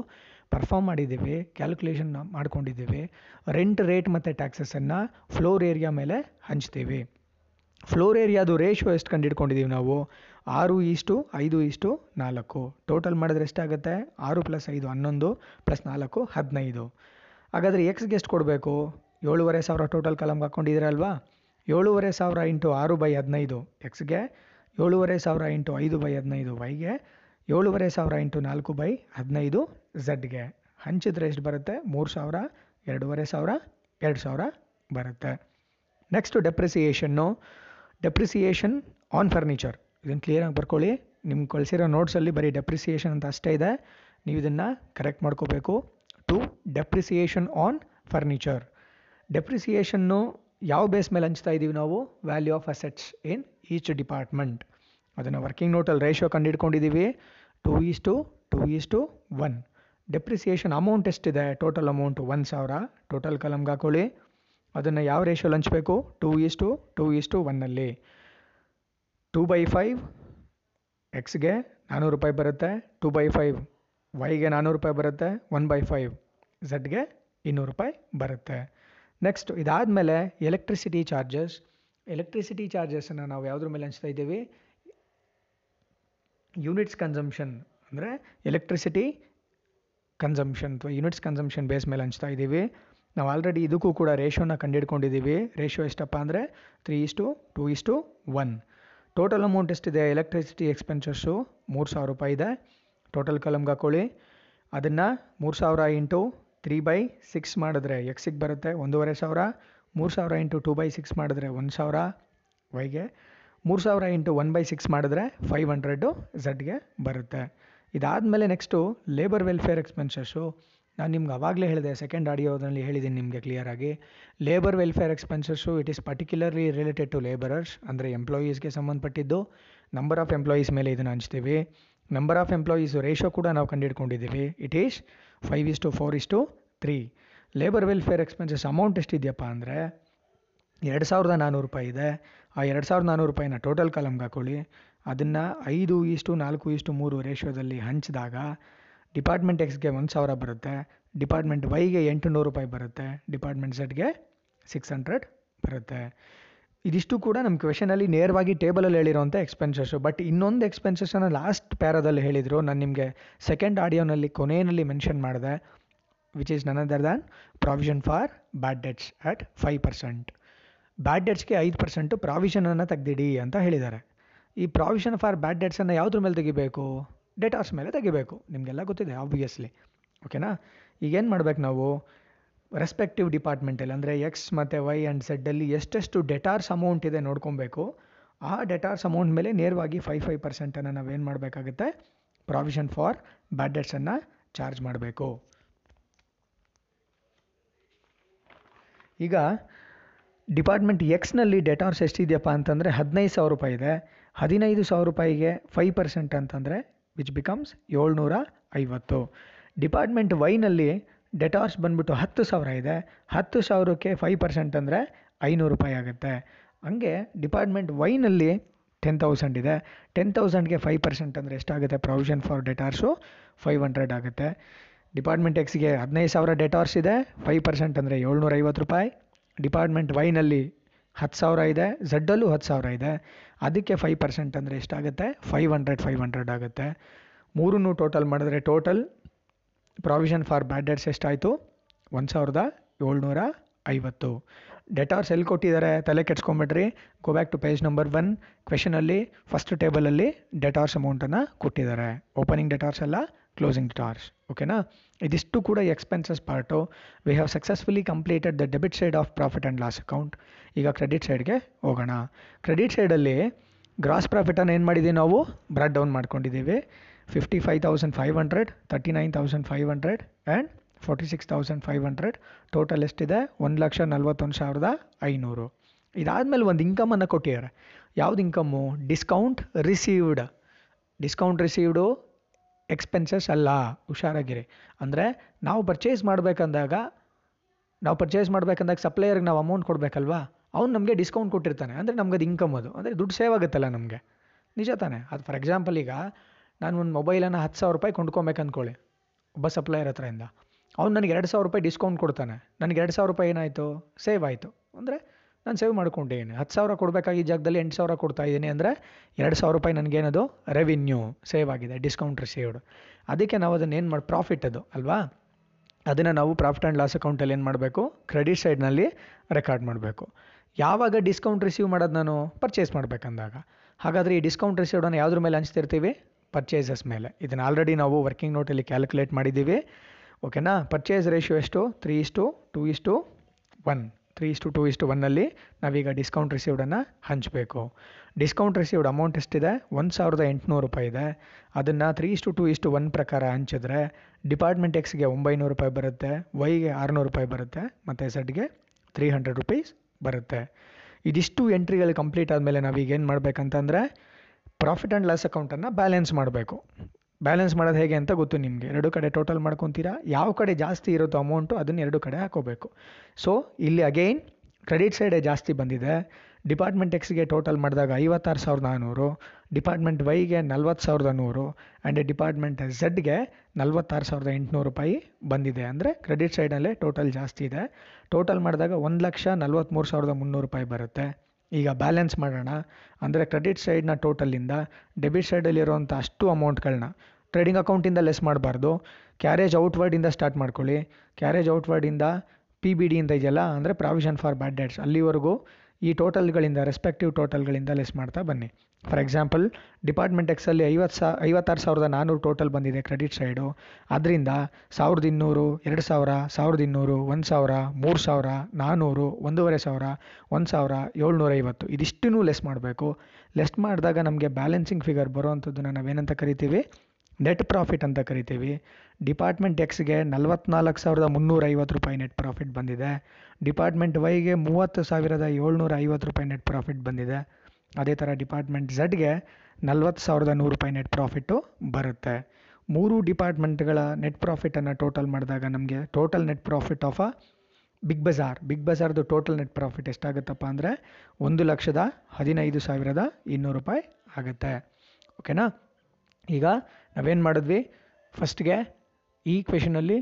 ಪರ್ಫಾಮ್ ಮಾಡಿದ್ದೀವಿ ಕ್ಯಾಲ್ಕುಲೇಷನ್ ಮಾಡ್ಕೊಂಡಿದ್ದೀವಿ. ರೆಂಟ್ ರೇಟ್ ಮತ್ತು ಟ್ಯಾಕ್ಸಸನ್ನು ಫ್ಲೋರ್ ಏರಿಯಾ ಮೇಲೆ ಹಂಚ್ತೀವಿ. ಫ್ಲೋರ್ ಏರಿಯಾದು ರೇಷೋ ಎಷ್ಟು ಕಂಡುಹಿಡ್ಕೊಂಡಿದ್ದೀವಿ ನಾವು? ಆರು ಈಸ್ಟು ಐದು ಈಸ್ಟು ನಾಲ್ಕು. ಟೋಟಲ್ ಮಾಡಿದ್ರೆ ಎಷ್ಟಾಗುತ್ತೆ ಆರು ಪ್ಲಸ್ ಐದು ಹನ್ನೊಂದು ಪ್ಲಸ್ ನಾಲ್ಕು ಹದಿನೈದು. ಹಾಗಾದರೆ ಎಕ್ಸ್ಗೆ ಎಷ್ಟು ಕೊಡಬೇಕು? ಏಳುವರೆ ಸಾವಿರ ಟೋಟಲ್ ಕಲಮ್ಗೆ ಹಾಕ್ಕೊಂಡಿದ್ದೀರಲ್ವಾ? ಏಳುವರೆ ಸಾವಿರ ಇಂಟು ಆರು ಬೈ ಹದಿನೈದು. ಎಕ್ಸ್ಗೆ ಏಳುವರೆ ಸಾವಿರ ಇಂಟು ಐದು ಬೈ ಹದಿನೈದು ವೈಗೆ, ಏಳುವರೆ ಸಾವಿರ ಇಂಟು ನಾಲ್ಕು ಬೈ ಹದಿನೈದು ಝಡ್ಗೆ. ಹಂಚಿದ್ರೆ ಎಷ್ಟು ಬರುತ್ತೆ? ಮೂರು ಸಾವಿರ, ಎರಡೂವರೆ ಸಾವಿರ, ಎರಡು ಸಾವಿರ ಬರುತ್ತೆ. Next depreciation depreciation on furniture ಇದನ್ನು ಕ್ಲಿಯರಾಗಿ ಬರ್ಕೊಳ್ಳಿ. ನಿಮ್ಗೆ ಕಳಿಸಿರೋ ನೋಟ್ಸಲ್ಲಿ ಬರೀ ಡೆಪ್ರಿಸಿಯೇಷನ್ ಅಂತ ಅಷ್ಟೇ ಇದೆ. ನೀವು ಇದನ್ನು ಕರೆಕ್ಟ್ ಮಾಡ್ಕೋಬೇಕು. To depreciation on furniture depreciation ಯಾವ ಬೇಸ್ ಮೇಲೆ ಹಂಚ್ತಾ ಇದ್ದೀವಿ ನಾವು? Value of assets in each department ಅದನ್ನು ವರ್ಕಿಂಗ್ ನೋಟಲ್ಲಿ ratio ಕಂಡುಹಿಡ್ಕೊಂಡಿದ್ದೀವಿ two is to two is to one depreciation amount ಎಷ್ಟಿದೆ? ಟೋಟಲ್ ಅಮೌಂಟ್ ಒನ್ ಸಾವಿರ. ಟೋಟಲ್ ಕಲಮ್ಗೆ ಹಾಕೊಳ್ಳಿ. ಅದನ್ನು ಯಾವ ರೇಷೋಲಿ ಹಂಚಬೇಕು? Two is to two is to ಒನ್ನಲ್ಲಿ ಟೂ ಬೈ ಫೈವ್ ಎಕ್ಸ್ಗೆ ನಾನ್ನೂರು ರೂಪಾಯಿ ಬರುತ್ತೆ. ಟೂ ಬೈ ಫೈವ್ ವೈಗೆ ನಾನ್ನೂರು ರೂಪಾಯಿ ಬರುತ್ತೆ. ಒನ್ ಬೈ ಫೈವ್ ಝಡ್ಗೆ ಇನ್ನೂರು ರೂಪಾಯಿ ಬರುತ್ತೆ. ನೆಕ್ಸ್ಟ್ ಇದಾದಮೇಲೆ ಎಲೆಕ್ಟ್ರಿಸಿಟಿ ಚಾರ್ಜಸ್ ಎಲೆಕ್ಟ್ರಿಸಿಟಿ ಚಾರ್ಜಸನ್ನು ನಾವು ಯಾವುದ್ರ ಮೇಲೆ ಹಂಚ್ತಾ ಇದ್ದೀವಿ? ಯೂನಿಟ್ಸ್ ಕನ್ಸಂಪ್ಷನ್ ಅಂದರೆ ಎಲೆಕ್ಟ್ರಿಸಿಟಿ ಕನ್ಸಂಪ್ಷನ್ ಅಥವಾ ಯೂನಿಟ್ಸ್ ಕನ್ಸಂಪ್ಷನ್ ಬೇಸ್ ಮೇಲೆ ಹಂಚ್ತಾ ಇದ್ದೀವಿ. ನಾವು ಆಲ್ರೆಡಿ ಇದಕ್ಕೂ ಕೂಡ ರೇಷೋನ ಕಂಡುಹಿಡ್ಕೊಂಡಿದ್ದೀವಿ ರೇಷೋ ಎಷ್ಟಪ್ಪ ಅಂದರೆ three is to two is to one total amount ಎಷ್ಟಿದೆ? ಎಲೆಕ್ಟ್ರಿಸಿಟಿ ಎಕ್ಸ್ಪೆನ್ಸಸ್ಸು ಮೂರು ಸಾವಿರ ರೂಪಾಯಿ ಇದೆ. ಟೋಟಲ್ ಕಲಮ್ಗೆ ಹಾಕೊಳ್ಳಿ. ಅದನ್ನು ಮೂರು ಸಾವಿರ ಇಂಟು ತ್ರೀ ಬೈ ಸಿಕ್ಸ್ ಮಾಡಿದ್ರೆ ಎಕ್ಸಿಗೆ ಬರುತ್ತೆ ಒಂದೂವರೆ ಸಾವಿರ, ಮೂರು ಸಾವಿರ ಇಂಟು ಟೂ ಬೈ ಸಿಕ್ಸ್ ಮಾಡಿದ್ರೆ ಒಂದು ಸಾವಿರ ವೈಗೆ ಮೂರು ಸಾವಿರ ಇಂಟು ಒನ್ ಬೈ ಸಿಕ್ಸ್ ಮಾಡಿದ್ರೆ ಫೈವ್ ಹಂಡ್ರೆಡು ಝಡ್ಗೆ ಬರುತ್ತೆ. ಇದಾದಮೇಲೆ ನೆಕ್ಸ್ಟು ಲೇಬರ್ ವೆಲ್ಫೇರ್ ಎಕ್ಸ್ಪೆನ್ಸಸ್ಸು ನಾನು ನಿಮ್ಗೆ ಆವಾಗಲೇ ಹೇಳಿದೆ ಸೆಕೆಂಡ್ ಆಡಿಯೋದಲ್ಲಿ ಹೇಳಿದ್ದೀನಿ ನಿಮಗೆ ಕ್ಲಿಯರಾಗಿ labour welfare expenses it is particularly related to labourers ಅಂದರೆ ಎಂಪ್ಲಾಯೀಸ್ಗೆ ಸಂಬಂಧಪಟ್ಟಿದ್ದು. ನಂಬರ್ ಆಫ್ ಎಂಪ್ಲಾಯೀಸ್ ಮೇಲೆ ಇದನ್ನು ಹಂಚ್ತೀವಿ. ನಂಬರ್ ಆಫ್ ಎಂಪ್ಲಾಯೀಸ್ ರೇಷೋ ಕೂಡ ನಾವು ಕಂಡುಹಿಡ್ಕೊಂಡಿದ್ದೀವಿ. It is five is to four is to three labour welfare expenses amount ಎಷ್ಟಿದೆಯಪ್ಪ ಅಂದರೆ ಎರಡು ಸಾವಿರದ ನಾನ್ನೂರು ರೂಪಾಯಿ ಇದೆ. ಆ ಎರಡು ಸಾವಿರದ ನಾನ್ನೂರು ರೂಪಾಯಿನ ಟೋಟಲ್ ಕಾಲಮ್ಗೆ ಹಾಕೊಳ್ಳಿ. ಅದನ್ನು ಐದು ಈಸ್ಟು ನಾಲ್ಕು ಈಸ್ಟು ಮೂರು ರೇಷಿಯೋದಲ್ಲಿ ಹಂಚಿದಾಗ ಡಿಪಾರ್ಟ್ಮೆಂಟ್ ಎಕ್ಸ್ಗೆ ಒಂದು ಸಾವಿರ ಬರುತ್ತೆ. ಡಿಪಾರ್ಟ್ಮೆಂಟ್ ವೈಗೆ ಎಂಟು ನೂರು ರೂಪಾಯಿ ಬರುತ್ತೆ. ಡಿಪಾರ್ಟ್ಮೆಂಟ್ ಝಡ್ಗೆ ಸಿಕ್ಸ್ ಹಂಡ್ರೆಡ್ ಬರುತ್ತೆ. ಇದಿಷ್ಟು ಕೂಡ ನಮ್ಮ ಕ್ವೆಶನಲ್ಲಿ ನೇರವಾಗಿ ಟೇಬಲಲ್ಲಿ ಹೇಳಿರೋಂಥ ಎಕ್ಸ್ಪೆನ್ಸಸ್ಸು ಬಟ್ ಇನ್ನೊಂದು ಎಕ್ಸ್ಪೆನ್ಸಸ್ಸನ್ನು ಲಾಸ್ಟ್ ಪ್ಯಾರಾದಲ್ಲಿ ಹೇಳಿದರು. ನಾನು ನಿಮಗೆ ಸೆಕೆಂಡ್ ಆಡಿಯೋನಲ್ಲಿ ಕೊನೆಯಲ್ಲಿ ಮೆನ್ಷನ್ ಮಾಡಿದೆ which is none other than provision for bad debts at five percent bad ಡೆಟ್ಸ್ಗೆ ಐದು ಪರ್ಸೆಂಟು ಪ್ರಾವಿಷನನ್ನು ತೆಗ್ದಿಡಿ ಅಂತ ಹೇಳಿದ್ದಾರೆ ಈ ಪ್ರಾವಿಷನ್ ಫಾರ್ ಬ್ಯಾಡ್ ಡೆಟ್ಸನ್ನು ಯಾವುದ್ರ ಮೇಲೆ ತೆಗಿಬೇಕು? ಡೇಟಾಸ್ ಮೇಲೆ ತೆಗಿಬೇಕು. ನಿಮಗೆಲ್ಲ ಗೊತ್ತಿದೆ ಆಬ್ವಿಯಸ್ಲಿ ಓಕೆನಾ ಈಗೇನು ಮಾಡ್ಬೇಕು ನಾವು? ರೆಸ್ಪೆಕ್ಟಿವ್ ಡಿಪಾರ್ಟ್ಮೆಂಟಲ್ಲಿ ಅಂದರೆ ಎಕ್ಸ್ ಮತ್ತು ವೈ ಆ್ಯಂಡ್ ಸೆಡ್ಡಲ್ಲಿ ಎಷ್ಟೆಷ್ಟು ಡೆಟಾರ್ಸ್ ಅಮೌಂಟ್ ಇದೆ ನೋಡ್ಕೊಬೇಕು, ಆ ಡೆಟಾರ್ಸ್ ಅಮೌಂಟ್ ಮೇಲೆ ನೇರವಾಗಿ ಫೈ ಫೈ ಪರ್ಸೆಂಟನ್ನು ನಾವೇನು ಮಾಡಬೇಕಾಗುತ್ತೆ? ಪ್ರಾವಿಷನ್ ಫಾರ್ ಬ್ಯಾಡ್ ಡೆಟ್ಸನ್ನು ಚಾರ್ಜ್ ಮಾಡಬೇಕು. ಈಗ ಡಿಪಾರ್ಟ್ಮೆಂಟ್ ಎಕ್ಸ್ನಲ್ಲಿ ಡೆಟಾರ್ಸ್ ಎಷ್ಟಿದೆಯಪ್ಪ ಅಂತಂದರೆ ಹದಿನೈದು ಸಾವಿರ ರೂಪಾಯಿ ಇದೆ. ಹದಿನೈದು ಸಾವಿರ ರೂಪಾಯಿಗೆ ಫೈವ್ ಪರ್ಸೆಂಟ್ ಅಂತಂದರೆ ವಿಚ್ ಬಿಕಮ್ಸ್ ಏಳ್ನೂರ ಐವತ್ತು. ಡಿಪಾರ್ಟ್ಮೆಂಟ್ ವೈನಲ್ಲಿ ಡೆಟಾರ್ಸ್ ಬಂದ್ಬಿಟ್ಟು ಹತ್ತು ಸಾವಿರ ಇದೆ. ಹತ್ತು ಸಾವಿರಕ್ಕೆ ಫೈವ್ ಪರ್ಸೆಂಟ್ ಅಂದರೆ ಐನೂರು ರೂಪಾಯಿ ಆಗುತ್ತೆ. ಹಂಗೆ ಡಿಪಾರ್ಟ್ಮೆಂಟ್ ವೈನಲ್ಲಿ ಟೆನ್ ತೌಸಂಡ್ ಇದೆ. ಟೆನ್ ತೌಸಂಡ್ಗೆ ಫೈವ್ ಪರ್ಸೆಂಟ್ ಅಂದರೆ ಎಷ್ಟಾಗುತ್ತೆ? Provision for debtors five hundred ಆಗುತ್ತೆ. ಡಿಪಾರ್ಟ್ಮೆಂಟ್ ಎಕ್ಸ್ಗೆ ಹದಿನೈದು ಸಾವಿರ ಡೆಟಾರ್ಸ್ ಇದೆ. ಫೈವ್ ಪರ್ಸೆಂಟ್ ಅಂದರೆ ಏಳ್ನೂರ ಐವತ್ತು ರೂಪಾಯಿ ಡಿಪಾರ್ಟ್ಮೆಂಟ್ ವೈನಲ್ಲಿ ಹತ್ತು ಸಾವಿರ ಇದೆ. ಝಡ್ಡಲ್ಲೂ ಹತ್ತು ಸಾವಿರ ಇದೆ. ಅದಕ್ಕೆ ಫೈವ್ ಪರ್ಸೆಂಟ್ ಅಂದರೆ ಎಷ್ಟಾಗುತ್ತೆ? ಫೈವ್ ಹಂಡ್ರೆಡ್ ಫೈವ್ ಹಂಡ್ರೆಡ್ ಆಗುತ್ತೆ. ಮೂರನ್ನು ಟೋಟಲ್ ಮಾಡಿದ್ರೆ total provision for bad debts ಎಷ್ಟಾಯಿತು ಒಂದು ಸಾವಿರದ ಏಳ್ನೂರ ಐವತ್ತು. ಡೆಟಾರ್ಸ್ ಎಲ್ಲಿ ಕೊಟ್ಟಿದ್ದಾರೆ ತಲೆ ಕೆಡ್ಸ್ಕೊಂಬಿಡ್ರಿ. Go back to page number one ಕ್ವೆಶನಲ್ಲಿ first ಟೇಬಲಲ್ಲಿ ಡೆಟಾರ್ಸ್ ಅಮೌಂಟನ್ನು ಕೊಟ್ಟಿದ್ದಾರೆ ಓಪನಿಂಗ್ ಡೆಟಾರ್ಸ್ ಅಲ್ಲ ಕ್ಲೋಸಿಂಗ್ ಡೆಟಾರ್ಸ್ ಓಕೆನಾ ಇದಿಷ್ಟು ಕೂಡ expenses part we have successfully completed the debit side of profit and loss account ಈಗ ಕ್ರೆಡಿಟ್ ಸೈಡ್ಗೆ ಹೋಗೋಣ. ಕ್ರೆಡಿಟ್ ಸೈಡಲ್ಲಿ ಗ್ರಾಸ್ ಪ್ರಾಫಿಟನ್ನು ಏನು ಮಾಡಿದ್ದೀವಿ ನಾವು? ಬ್ರಾಡ್ ಡೌನ್ ಮಾಡ್ಕೊಂಡಿದ್ದೀವಿ fifty five thousand five hundred thirty nine thousand five hundred and forty six thousand five hundred total ಎಷ್ಟಿದೆ ಒಂದು ಲಕ್ಷ ನಲ್ವತ್ತೊಂದು ಸಾವಿರದ ಐನೂರು ಇದಾದಮೇಲೆ ಒಂದು ಇನ್ಕಮನ್ನು ಕೊಟ್ಟಿದ್ದಾರೆ ಯಾವ್ದು income discount received discount received expenses ಅಲ್ಲ, ಹುಷಾರಾಗಿರಿ. ಅಂದರೆ ನಾವು ಪರ್ಚೇಸ್ ಮಾಡಬೇಕಂದಾಗ, ನಾವು ಪರ್ಚೇಸ್ ಮಾಡಬೇಕಂದಾಗ ಸಪ್ಲೈಯರ್ಗೆ ನಾವು ಅಮೌಂಟ್ ಕೊಡಬೇಕಲ್ವಾ? ಅವ್ನು ನಮಗೆ ಡಿಸ್ಕೌಂಟ್ ಕೊಟ್ಟಿರ್ತಾನೆ. ಅಂದರೆ ನಮ್ಗೆ ಅದು ಇನ್ಕಮ್ ಅದು. ಅಂದರೆ ದುಡ್ಡು ಸೇವ್ ಆಗುತ್ತಲ್ಲ ನಮಗೆ. ನಿಜ ತಾನೇ? ಅದು ಫಾರ್ ಎಕ್ಸಾಂಪಲ್ ಈಗ ನಾನು ಒಂದು ಮೊಬೈಲನ್ನು ಹತ್ತು ಸಾವಿರ ರೂಪಾಯಿ ಕೊಂಡ್ಕೊಬೇಕು ಅಂದ್ಕೊಳ್ಳಿ ಒಬ್ಬ ಸಪ್ಲೈಯರ್ ಹತ್ರದಿಂದ ಅವ್ನು ನನಗೆ ಎರಡು ಸಾವಿರ ರೂಪಾಯಿ ಡಿಸ್ಕೌಂಟ್ ಕೊಡ್ತಾನೆ. ನನಗೆ ಎರಡು ಸಾವಿರ ರೂಪಾಯಿ ಏನಾಯಿತು? ಸೇವ್ ಆಯಿತು. ಅಂದರೆ ನಾನು ಸೇವ್ ಮಾಡ್ಕೊಂಡಿದ್ದೀನಿ. ಹತ್ತು ಸಾವಿರ ಕೊಡಬೇಕಾಗಿದ್ದ ಜಾಗದಲ್ಲಿ ಎಂಟು ಸಾವಿರ ಕೊಡ್ತಾ ಇದ್ದೀನಿ ಅಂದರೆ ಎರಡು ಸಾವಿರ ರೂಪಾಯಿ ನನಗೇನದು ರೆವಿನ್ಯೂ ಸೇವ್ ಆಗಿದೆ ಡಿಸ್ಕೌಂಟ್ ರಿಸೀವ್ಡ್ ಅದಕ್ಕೆ ನಾವು ಅದನ್ನು ಏನು ಮಾಡಿ ಪ್ರಾಫಿಟ್ ಅದು, ಅಲ್ವಾ? ಅದನ್ನು ನಾವು ಪ್ರಾಫಿಟ್ ಆ್ಯಂಡ್ ಲಾಸ್ ಅಕೌಂಟಲ್ಲಿ ಏನು ಮಾಡಬೇಕು? ಕ್ರೆಡಿಟ್ ಸೈಡ್ನಲ್ಲಿ ರೆಕಾರ್ಡ್ ಮಾಡಬೇಕು. ಯಾವಾಗ ಡಿಸ್ಕೌಂಟ್ ರಿಸೀವ್ ಮಾಡೋದು ನಾನು? ಪರ್ಚೇಸ್ ಮಾಡಬೇಕಂದಾಗ. ಹಾಗಾದರೆ ಈ ಡಿಸ್ಕೌಂಟ್ ರಿಸೀವ್ಡನ್ನು ಯಾವುದ್ರ ಮೇಲೆ ಹಂಚ್ತಿರ್ತೀವಿ? ಪರ್ಚೇಸಸ್ ಮೇಲೆ. ಇದನ್ನು ಆಲ್ರೆಡಿ ನಾವು ವರ್ಕಿಂಗ್ ನೋಟಲ್ಲಿ ಕ್ಯಾಲ್ಕುಲೇಟ್ ಮಾಡಿದ್ದೀವಿ. ಓಕೆನಾ ಪರ್ಚೇಸ್ ರೇಷಿಯೋ ಎಷ್ಟು? ತ್ರೀ ಇಷ್ಟು ಟೂ ಇಷ್ಟು ಒನ್ ತ್ರೀ ಇಷ್ಟು ಟೂ ಇಷ್ಟು ಒನ್ನಲ್ಲಿ ನಾವೀಗ ಡಿಸ್ಕೌಂಟ್ ರಿಸೀವ್ಡನ್ನು ಹಂಚಬೇಕು. ಡಿಸ್ಕೌಂಟ್ ರಿಸೀವ್ಡ್ ಅಮೌಂಟ್ ಎಷ್ಟಿದೆ? ಒಂದು ಸಾವಿರದ ಎಂಟುನೂರು ರೂಪಾಯಿ ಇದೆ. ಅದನ್ನು ತ್ರೀ ಇಷ್ಟು ಟೂ ಇಷ್ಟು ಒನ್ ಪ್ರಕಾರ ಹಂಚಿದ್ರೆ ಡಿಪಾರ್ಟ್ಮೆಂಟ್ ಎಕ್ಸ್ಗೆ ಒಂಬೈನೂರು ರೂಪಾಯಿ ಬರುತ್ತೆ ವೈಗೆ ಆರುನೂರು ರೂಪಾಯಿ ಬರುತ್ತೆ, ಮತ್ತು ಝಡ್ಗೆ ತ್ರೀ ಹಂಡ್ರೆಡ್ ರುಪೀಸ್ ಬರುತ್ತೆ. ಇದಿಷ್ಟು ಎಂಟ್ರಿಗಳು ಕಂಪ್ಲೀಟ್ ಆದಮೇಲೆ ನಾವೀಗ ಏನು ಮಾಡಬೇಕಂತಂದರೆ ಪ್ರಾಫಿಟ್ ಆ್ಯಂಡ್ ಲಾಸ್ ಅಕೌಂಟನ್ನು ಬ್ಯಾಲೆನ್ಸ್ ಮಾಡಬೇಕು. ಬ್ಯಾಲೆನ್ಸ್ ಮಾಡೋದು ಹೇಗೆ ಅಂತ ಗೊತ್ತು ನಿಮಗೆ. ಎರಡು ಕಡೆ ಟೋಟಲ್ ಮಾಡ್ಕೊತೀರಾ? ಯಾವ ಕಡೆ ಜಾಸ್ತಿ ಇರುತ್ತೋ ಅಮೌಂಟು ಅದನ್ನು ಎರಡು ಕಡೆ ಹಾಕೋಬೇಕು. ಸೊ ಇಲ್ಲಿ ಅಗೈನ್ ಕ್ರೆಡಿಟ್ ಸೈಡೇ ಜಾಸ್ತಿ ಬಂದಿದೆ. ಡಿಪಾರ್ಟ್ಮೆಂಟ್ ಎಕ್ಸ್ಗೆ ಟೋಟಲ್ ಮಾಡಿದಾಗ ಐವತ್ತಾರು ಸಾವಿರದ ನಾನ್ನೂರು ಡಿಪಾರ್ಟ್ಮೆಂಟ್ ವೈಗೆ ನಲ್ವತ್ತು ಸಾವಿರದ ನೂರು ಆ್ಯಂಡ್ ಡಿಪಾರ್ಟ್ಮೆಂಟ್ ಝಡ್ಗೆ ನಲ್ವತ್ತಾರು ಸಾವಿರದ ಎಂಟುನೂರು ರೂಪಾಯಿ ಬಂದಿದೆ. ಅಂದರೆ ಕ್ರೆಡಿಟ್ ಸೈಡಲ್ಲೇ ಟೋಟಲ್ ಜಾಸ್ತಿ ಇದೆ. ಟೋಟಲ್ ಮಾಡಿದಾಗ ಒಂದು ಲಕ್ಷ ನಲ್ವತ್ತ್ಮೂರು ಸಾವಿರದ ಮುನ್ನೂರು ರೂಪಾಯಿ ಬರುತ್ತೆ. ಈಗ ಬ್ಯಾಲೆನ್ಸ್ ಮಾಡೋಣ. ಅಂದರೆ ಕ್ರೆಡಿಟ್ ಸೈಡ್ನ ಟೋಟಲಿಂದ ಡೆಬಿಟ್ ಸೈಡಲ್ಲಿರುವಂಥ ಅಷ್ಟು ಅಮೌಂಟ್ಗಳನ್ನ ಟ್ರೇಡಿಂಗ್ ಅಕೌಂಟಿಂದ ಲೆಸ್ ಮಾಡಬಾರ್ದು. ಕ್ಯಾರೇಜ್ ಔಟ್ವರ್ಡಿಂದ ಸ್ಟಾರ್ಟ್ ಮಾಡ್ಕೊಳ್ಳಿ. ಕ್ಯಾರೇಜ್ ಔಟ್ವರ್ಡಿಂದ ಪಿ ಬಿ ಡಿ ಅಂತ ಇದೆಯಲ್ಲ, ಅಂದರೆ ಪ್ರಾವಿಷನ್ ಫಾರ್ ಬ್ಯಾಡ್ ಡೆಟ್ಸ್ ಅಲ್ಲಿವರೆಗೂ ಈ ಟೋಟಲ್ಗಳಿಂದ ರೆಸ್ಪೆಕ್ಟಿವ್ ಟೋಟಲ್ಗಳಿಂದ ಲೆಸ್ ಮಾಡ್ತಾ ಬನ್ನಿ. ಫಾರ್ ಎಕ್ಸಾಂಪಲ್ ಡಿಪಾರ್ಟ್ಮೆಂಟ್ ಎಕ್ಸಲ್ಲಿ ಐವತ್ತು ಸಾ, ಐವತ್ತಾರು ಸಾವಿರದ ನಾನ್ನೂರು ಟೋಟಲ್ ಬಂದಿದೆ ಕ್ರೆಡಿಟ್ ಸೈಡು ಅದರಿಂದ ಸಾವಿರದ ಇನ್ನೂರು, ಎರಡು ಸಾವಿರ, ಸಾವಿರದ ಇನ್ನೂರು, ಒಂದು ಸಾವಿರ, ಮೂರು ಸಾವಿರ ನಾನ್ನೂರು ಒಂದೂವರೆ ಸಾವಿರ, ಒಂದು ಸಾವಿರ ಏಳ್ನೂರೈವತ್ತು ಇದಿಷ್ಟನ್ನೂ ಲೆಸ್ ಮಾಡಬೇಕು. ಲೆಸ್ ಮಾಡಿದಾಗ ನಮಗೆ ಬ್ಯಾಲೆನ್ಸಿಂಗ್ ಫಿಗರ್ ಬರುವಂಥದ್ದನ್ನು ನಾವೇನಂತ ಕರಿತೀವಿ? ನೆಟ್ ಪ್ರಾಫಿಟ್ ಅಂತ ಕರಿತೀವಿ. ಡಿಪಾರ್ಟ್ಮೆಂಟ್ ಎಕ್ಸ್ಗೆ ನಲವತ್ನಾಲ್ಕು ಸಾವಿರದ ಮುನ್ನೂರ ಐವತ್ತು ರೂಪಾಯಿ ನೆಟ್ ಪ್ರಾಫಿಟ್ ಬಂದಿದೆ. ಡಿಪಾರ್ಟ್ಮೆಂಟ್ ವೈಗೆ ಮೂವತ್ತು ಸಾವಿರದ ಏಳ್ನೂರ ಐವತ್ತು ರೂಪಾಯಿ ನೆಟ್ ಪ್ರಾಫಿಟ್ ಬಂದಿದೆ. ಅದೇ ಥರ ಡಿಪಾರ್ಟ್ಮೆಂಟ್ ಝಡ್ಗೆ ನಲ್ವತ್ತು ಸಾವಿರದ ನೂರು ರೂಪಾಯಿ ನೆಟ್ ಪ್ರಾಫಿಟ್ಟು ಬರುತ್ತೆ. ಮೂರು ಡಿಪಾರ್ಟ್ಮೆಂಟ್ಗಳ ನೆಟ್ ಪ್ರಾಫಿಟನ್ನು ಟೋಟಲ್ ಮಾಡಿದಾಗ ನಮಗೆ total net profit of a Big Bazaar Big ಬಜಾರ್ದು total net profit ಎಷ್ಟಾಗುತ್ತಪ್ಪ ಅಂದರೆ ಒಂದು ಲಕ್ಷದ ಹದಿನೈದು ಸಾವಿರದ ಇನ್ನೂರು ರೂಪಾಯಿ ಆಗುತ್ತೆ. ಓಕೆನಾ ಈಗ ನಾವೇನು ಮಾಡಿದ್ವಿ? ಫಸ್ಟ್ಗೆ ಈ ಕ್ವೆಶನಲ್ಲಿ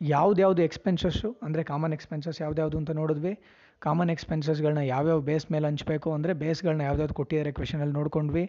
ಯಾವ್ದ್ಯಾವುದು ಎಕ್ಸ್ಪೆನ್ಸಸ್ಸು ಅಂದರೆ ಕಾಮನ್ ಎಕ್ಸ್ಪೆನ್ಸಸ್ ಯಾವ್ದ್ಯಾವುದು ಅಂತ ನೋಡಿದ್ವಿ. ಕಾಮನ್ ಎಕ್ಸ್ಪೆನ್ಸಸ್ಗಳನ್ನ ಯಾವ್ಯಾವ ಬೇಸ್ ಮೇಲೆ ಹಂಚಬೇಕು ಅಂದರೆ ಬೇಸ್ಗಳನ್ನ ಯಾವ್ದು ಕೊಟ್ಟಿದ್ದಾರೆ ಕ್ವೆಶನಲ್ಲಿ ನೋಡ್ಕೊಂಡ್ವಿ.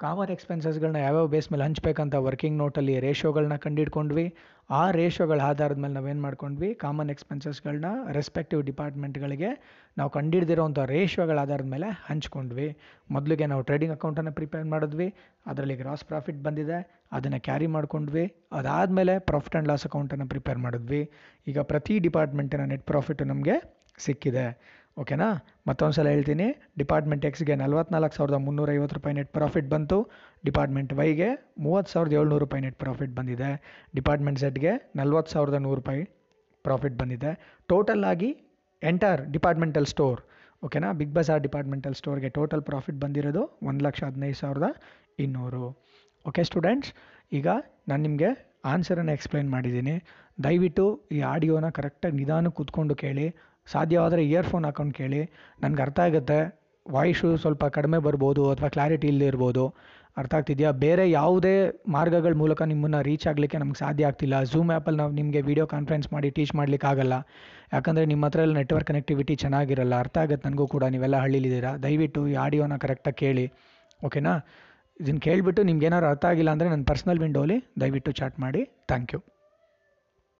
ಕಾಮನ್ ಎಕ್ಸ್ಪೆನ್ಸಸ್ಗಳನ್ನ ಯಾವ್ಯಾವ ಬೇಸ್ ಮೇಲೆ ಹಂಚಬೇಕಂತ ವರ್ಕಿಂಗ್ ನೋಟಲ್ಲಿ ರೇಷೋಗಳನ್ನ ಕಂಡಿಡ್ಕೊಂಡ್ವಿ. ಆ ರೇಷೋಗಳ ಆಧಾರದ ಮೇಲೆ ನಾವೇನು ಮಾಡ್ಕೊಂಡ್ವಿ? ಕಾಮನ್ ಎಕ್ಸ್ಪೆನ್ಸಸ್ಗಳನ್ನ ರೆಸ್ಪೆಕ್ಟಿವ್ ಡಿಪಾರ್ಟ್ಮೆಂಟ್ಗಳಿಗೆ ನಾವು ಕಂಡಿಡ್ದಿರೋಂಥ ರೇಷೋಗಳ ಆಧಾರದ ಮೇಲೆ ಹಂಚ್ಕೊಂಡ್ವಿ. ಮೊದಲಿಗೆ ನಾವು ಟ್ರೇಡಿಂಗ್ ಅಕೌಂಟನ್ನು ಪ್ರಿಪೇರ್ ಮಾಡಿದ್ವಿ. ಅದರಲ್ಲಿ ಗ್ರಾಸ್ ಪ್ರಾಫಿಟ್ ಬಂದಿದೆ. ಅದನ್ನು ಕ್ಯಾರಿ ಮಾಡ್ಕೊಂಡ್ವಿ. ಅದಾದಮೇಲೆ ಪ್ರಾಫಿಟ್ ಆ್ಯಂಡ್ ಲಾಸ್ ಅಕೌಂಟನ್ನು ಪ್ರಿಪೇರ್ ಮಾಡಿದ್ವಿ. ಈಗ ಪ್ರತಿ ಡಿಪಾರ್ಟ್ಮೆಂಟಿನ ನೆಟ್ ಪ್ರಾಫಿಟ್ ನಮಗೆ ಸಿಕ್ಕಿದೆ. ಓಕೆನಾ? ಮತ್ತೊಂದು ಸಲ ಹೇಳ್ತೀನಿ. ಡಿಪಾರ್ಟ್ಮೆಂಟ್ ಎಕ್ಸ್ಗೆ ನಲ್ವತ್ನಾಲ್ಕು ಸಾವಿರದ ಮುನ್ನೂರೈವತ್ತು ರೂಪಾಯಿ ನೆಟ್ ಪ್ರಾಫಿಟ್ ಬಂತು. ಡಿಪಾರ್ಟ್ಮೆಂಟ್ ವೈಗೆ ಮೂವತ್ತು ಸಾವಿರದ ಏಳ್ನೂರು ರೂಪಾಯಿ ನೆಟ್ ಪ್ರಾಫಿಟ್ ಬಂದಿದೆ. ಡಿಪಾರ್ಟ್ಮೆಂಟ್ ಸೆಟ್ಗೆ ನಲ್ವತ್ತು ಸಾವಿರದ ನೂರು ರೂಪಾಯಿ ಪ್ರಾಫಿಟ್ ಬಂದಿದೆ. ಟೋಟಲ್ ಆಗಿ ಎಂಟರ್ ಡಿಪಾರ್ಟ್ಮೆಂಟಲ್ ಸ್ಟೋರ್ ಓಕೆನಾ? ಬಿಗ್ ಬಜಾರ್ ಡಿಪಾರ್ಟ್ಮೆಂಟಲ್ ಸ್ಟೋರ್ಗೆ ಟೋಟಲ್ ಪ್ರಾಫಿಟ್ ಬಂದಿರೋದು ಒಂದು ಲಕ್ಷ ಹದಿನೈದು ಸಾವಿರದ ಇನ್ನೂರು. ಓಕೆ ಸ್ಟೂಡೆಂಟ್ಸ್ ಈಗ ನಾನು ನಿಮಗೆ ಆನ್ಸರನ್ನು ಎಕ್ಸ್ಪ್ಲೈನ್ ಮಾಡಿದ್ದೀನಿ. ದಯವಿಟ್ಟು ಈ ಆಡಿಯೋನ ಕರೆಕ್ಟಾಗಿ ನಿಧಾನಕ್ಕೆ ಕೂತ್ಕೊಂಡು ಕೇಳಿ. ಸಾಧ್ಯವಾದರೆ ಇಯರ್ಫೋನ್ ಹಾಕೊಂಡು ಕೇಳಿ. ನನಗೆ ಅರ್ಥ ಆಗುತ್ತೆ. ವಾಯ್ಸು ಸ್ವಲ್ಪ ಕಡಿಮೆ ಬರ್ಬೋದು ಅಥವಾ ಕ್ಲಾರಿಟಿ ಇಲ್ಲದೆ ಇರ್ಬೋದು. ಅರ್ಥ ಆಗ್ತಿದೆಯಾ? ಬೇರೆ ಯಾವುದೇ ಮಾರ್ಗಗಳ ಮೂಲಕ ನಿಮ್ಮನ್ನು ರೀಚ್ ಆಗಲಿಕ್ಕೆ ನಮ್ಗೆ ಸಾಧ್ಯ ಆಗ್ತಿಲ್ಲ. ಝೂಮ್ ಆ್ಯಪಲ್ಲಿ ನಾವು ನಿಮಗೆ ವೀಡಿಯೋ ಕಾನ್ಫರೆನ್ಸ್ ಮಾಡಿ ಟೀಚ್ ಮಾಡ್ಲಿಕ್ಕೆ ಆಗಲ್ಲ. ಯಾಕಂದರೆ ನಿಮ್ಮ ಹತ್ರ ಎಲ್ಲ ನೆಟ್ವರ್ಕ್ ಕನೆಕ್ಟಿವಿಟಿ ಚೆನ್ನಾಗಿರಲ್ಲ. ಅರ್ಥ ಆಗುತ್ತೆ ನನಗೂ ಕೂಡ. ನೀವೆಲ್ಲ ಹಳ್ಳಿಲಿದ್ದೀರಾ? ದಯವಿಟ್ಟು ಈ ಆಡಿಯೋನ ಕರೆಕ್ಟಾಗಿ ಕೇಳಿ. ಓಕೆನಾ ಇದನ್ನು ಕೇಳಿಬಿಟ್ಟು ನಿಮ್ಗೆ ಏನಾದ್ರು ಅರ್ಥ ಆಗಿಲ್ಲ ಅಂದರೆ ನನ್ನ ಪರ್ಸ್ನಲ್ ವಿಂಡೋಲಿ ದಯವಿಟ್ಟು ಚಾಟ್ ಮಾಡಿ. Thank you